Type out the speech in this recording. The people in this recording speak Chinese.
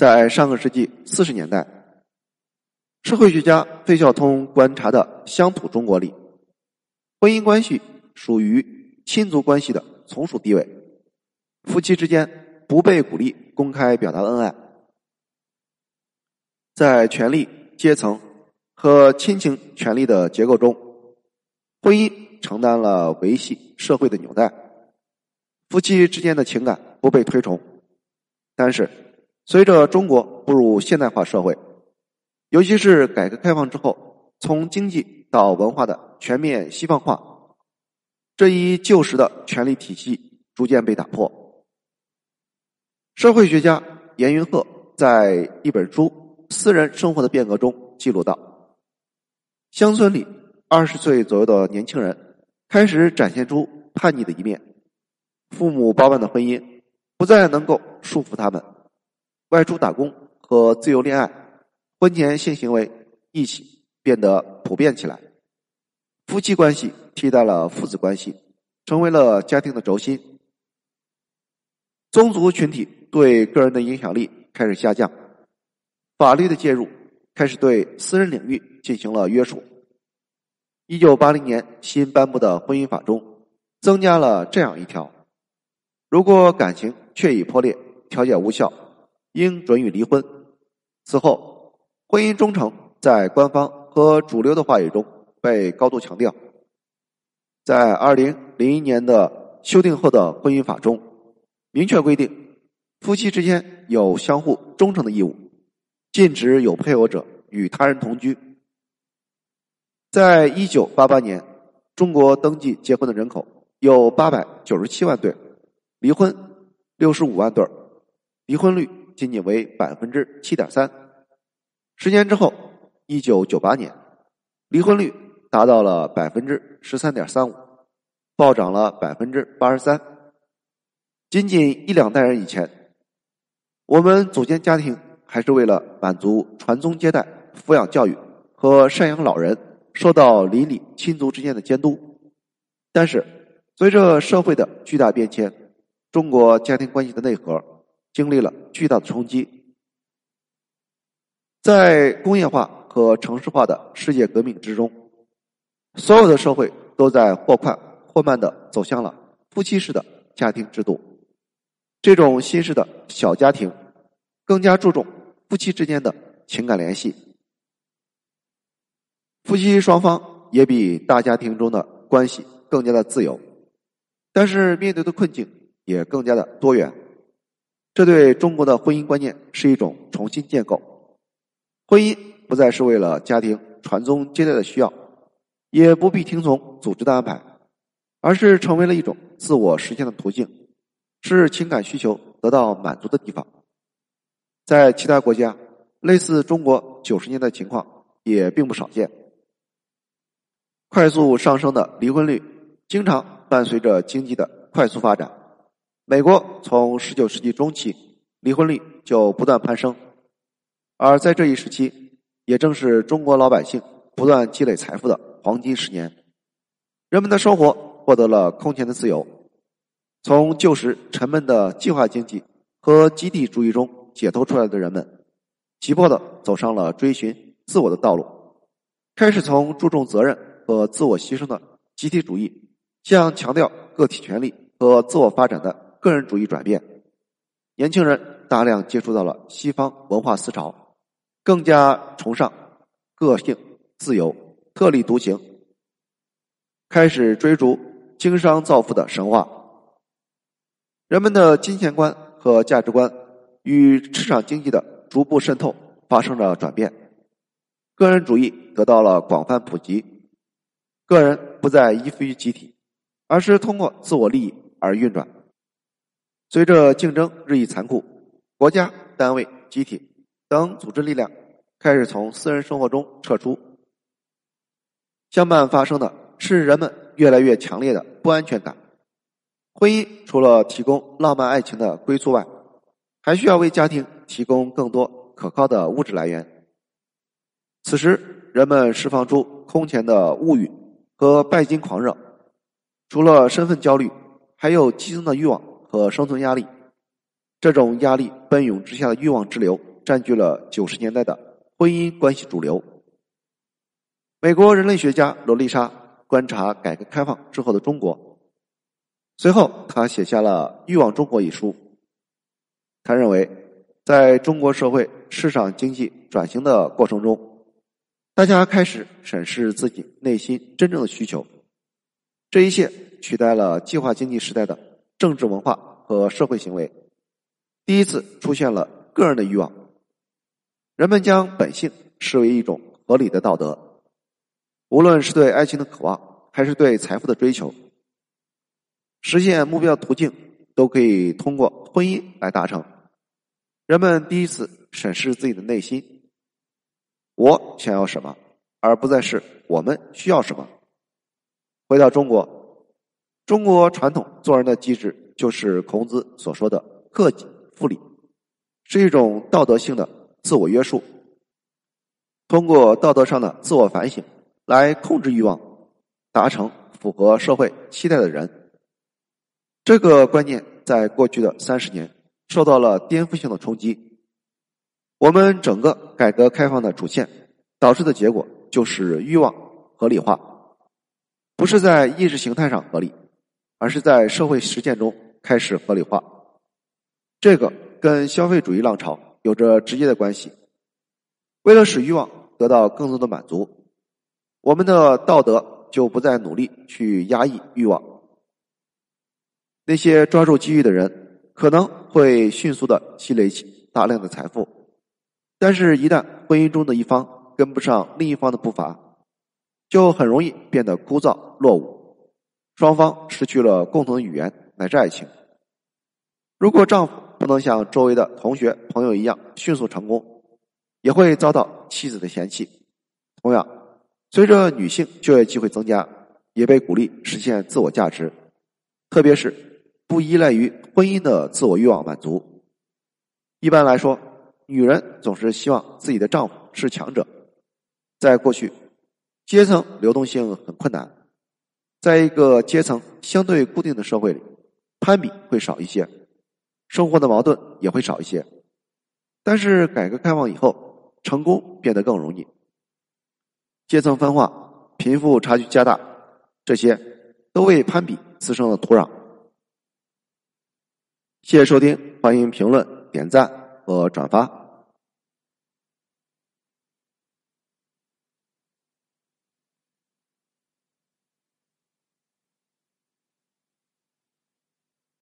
在上个世纪四十年代，社会学家费孝通观察的乡土中国里，婚姻关系属于亲族关系的从属地位，夫妻之间不被鼓励公开表达恩爱，在权力阶层和亲情权力的结构中，婚姻承担了维系社会的纽带，夫妻之间的情感不被推崇，但是。随着中国步入现代化社会，尤其是改革开放之后，从经济到文化的全面西方化，这一旧时的权力体系逐渐被打破。社会学家严云鹤在一本书《私人生活的变革》中记录到，乡村里二十岁左右的年轻人开始展现出叛逆的一面，父母包办的婚姻不再能够束缚他们。外出打工和自由恋爱、婚前性行为一起变得普遍起来，夫妻关系替代了父子关系，成为了家庭的轴心。宗族群体对个人的影响力开始下降，法律的介入开始对私人领域进行了约束。一九八零年新颁布的婚姻法中增加了这样一条：如果感情确已破裂，调解无效。应准予离婚。此后，婚姻忠诚在官方和主流的话语中被高度强调。在二零零一年的修订后的婚姻法中，明确规定夫妻之间有相互忠诚的义务，禁止有配偶者与他人同居。在一九八八年，中国登记结婚的人口有八百九十七万对，离婚六十五万对，离婚率。仅仅为百分之七点三。十年之后，一九九八年，离婚率达到了百分之十三点三五，暴涨了百分之八十三。仅仅一两代人以前，我们组建家庭还是为了满足传宗接代、抚养教育和赡养老人，受到邻里亲族之间的监督。但是，随着社会的巨大变迁，中国家庭关系的内核。经历了巨大的冲击，在工业化和城市化的世界革命之中，所有的社会都在或快或慢的走向了夫妻式的家庭制度。这种新式的小家庭更加注重夫妻之间的情感联系，夫妻双方也比大家庭中的关系更加的自由，但是面对的困境也更加的多元。这对中国的婚姻观念是一种重新建构，婚姻不再是为了家庭传宗接代的需要，也不必听从组织的安排，而是成为了一种自我实现的途径，是情感需求得到满足的地方。在其他国家，类似中国九十年代情况也并不少见。快速上升的离婚率，经常伴随着经济的快速发展。美国从十九世纪中期离婚率就不断攀升，而在这一时期，也正是中国老百姓不断积累财富的黄金十年，人们的生活获得了空前的自由，从旧时沉闷的计划经济和集体主义中解脱出来的人们，急迫的走上了追寻自我的道路，开始从注重责任和自我牺牲的集体主义，向强调个体权利和自我发展的。个人主义转变，年轻人大量接触到了西方文化思潮，更加崇尚个性、自由、特立独行，开始追逐经商造富的神话。人们的金钱观和价值观与市场经济的逐步渗透发生了转变，个人主义得到了广泛普及，个人不再依附于集体，而是通过自我利益而运转。随着竞争日益残酷，国家、单位、集体等组织力量开始从私人生活中撤出。相伴发生的是人们越来越强烈的不安全感。婚姻除了提供浪漫爱情的归宿外，还需要为家庭提供更多可靠的物质来源。此时，人们释放出空前的物欲和拜金狂热，除了身份焦虑，还有激增的欲望。和生存压力，这种压力奔涌之下的欲望之流，占据了九十年代的婚姻关系主流。美国人类学家罗丽莎观察改革开放之后的中国，随后他写下了《欲望中国》一书。他认为，在中国社会市场经济转型的过程中，大家开始审视自己内心真正的需求。这一切取代了计划经济时代的政治文化和社会行为，第一次出现了个人的欲望。人们将本性视为一种合理的道德，无论是对爱情的渴望，还是对财富的追求，实现目标途径都可以通过婚姻来达成。人们第一次审视自己的内心，我想要什么，而不再是我们需要什么。回到中国，中国传统做人的机制就是孔子所说的“克己复礼”，是一种道德性的自我约束。通过道德上的自我反省来控制欲望，达成符合社会期待的人。这个观念在过去的三十年。受到了颠覆性的冲击，我们整个改革开放的主线导致的结果就是欲望合理化，不是在意识形态上合理，而是在社会实践中开始合理化。这个跟消费主义浪潮有着直接的关系。为了使欲望得到更多的满足，我们的道德就不再努力去压抑欲望。那些抓住机遇的人。可能会迅速的积累起大量的财富，但是，一旦婚姻中的一方跟不上另一方的步伐，就很容易变得枯燥落伍，双方失去了共同语言乃至爱情。如果丈夫不能像周围的同学朋友一样迅速成功，也会遭到妻子的嫌弃。同样，随着女性就业机会增加，也被鼓励实现自我价值，特别是。不依赖于婚姻的自我欲望满足。一般来说，女人总是希望自己的丈夫是强者。在过去，阶层流动性很困难，在一个阶层相对固定的社会里，攀比会少一些，生活的矛盾也会少一些。但是改革开放以后，成功变得更容易，阶层分化、贫富差距加大，这些都为攀比滋生了土壤。谢谢收听，欢迎评论、点赞和转发。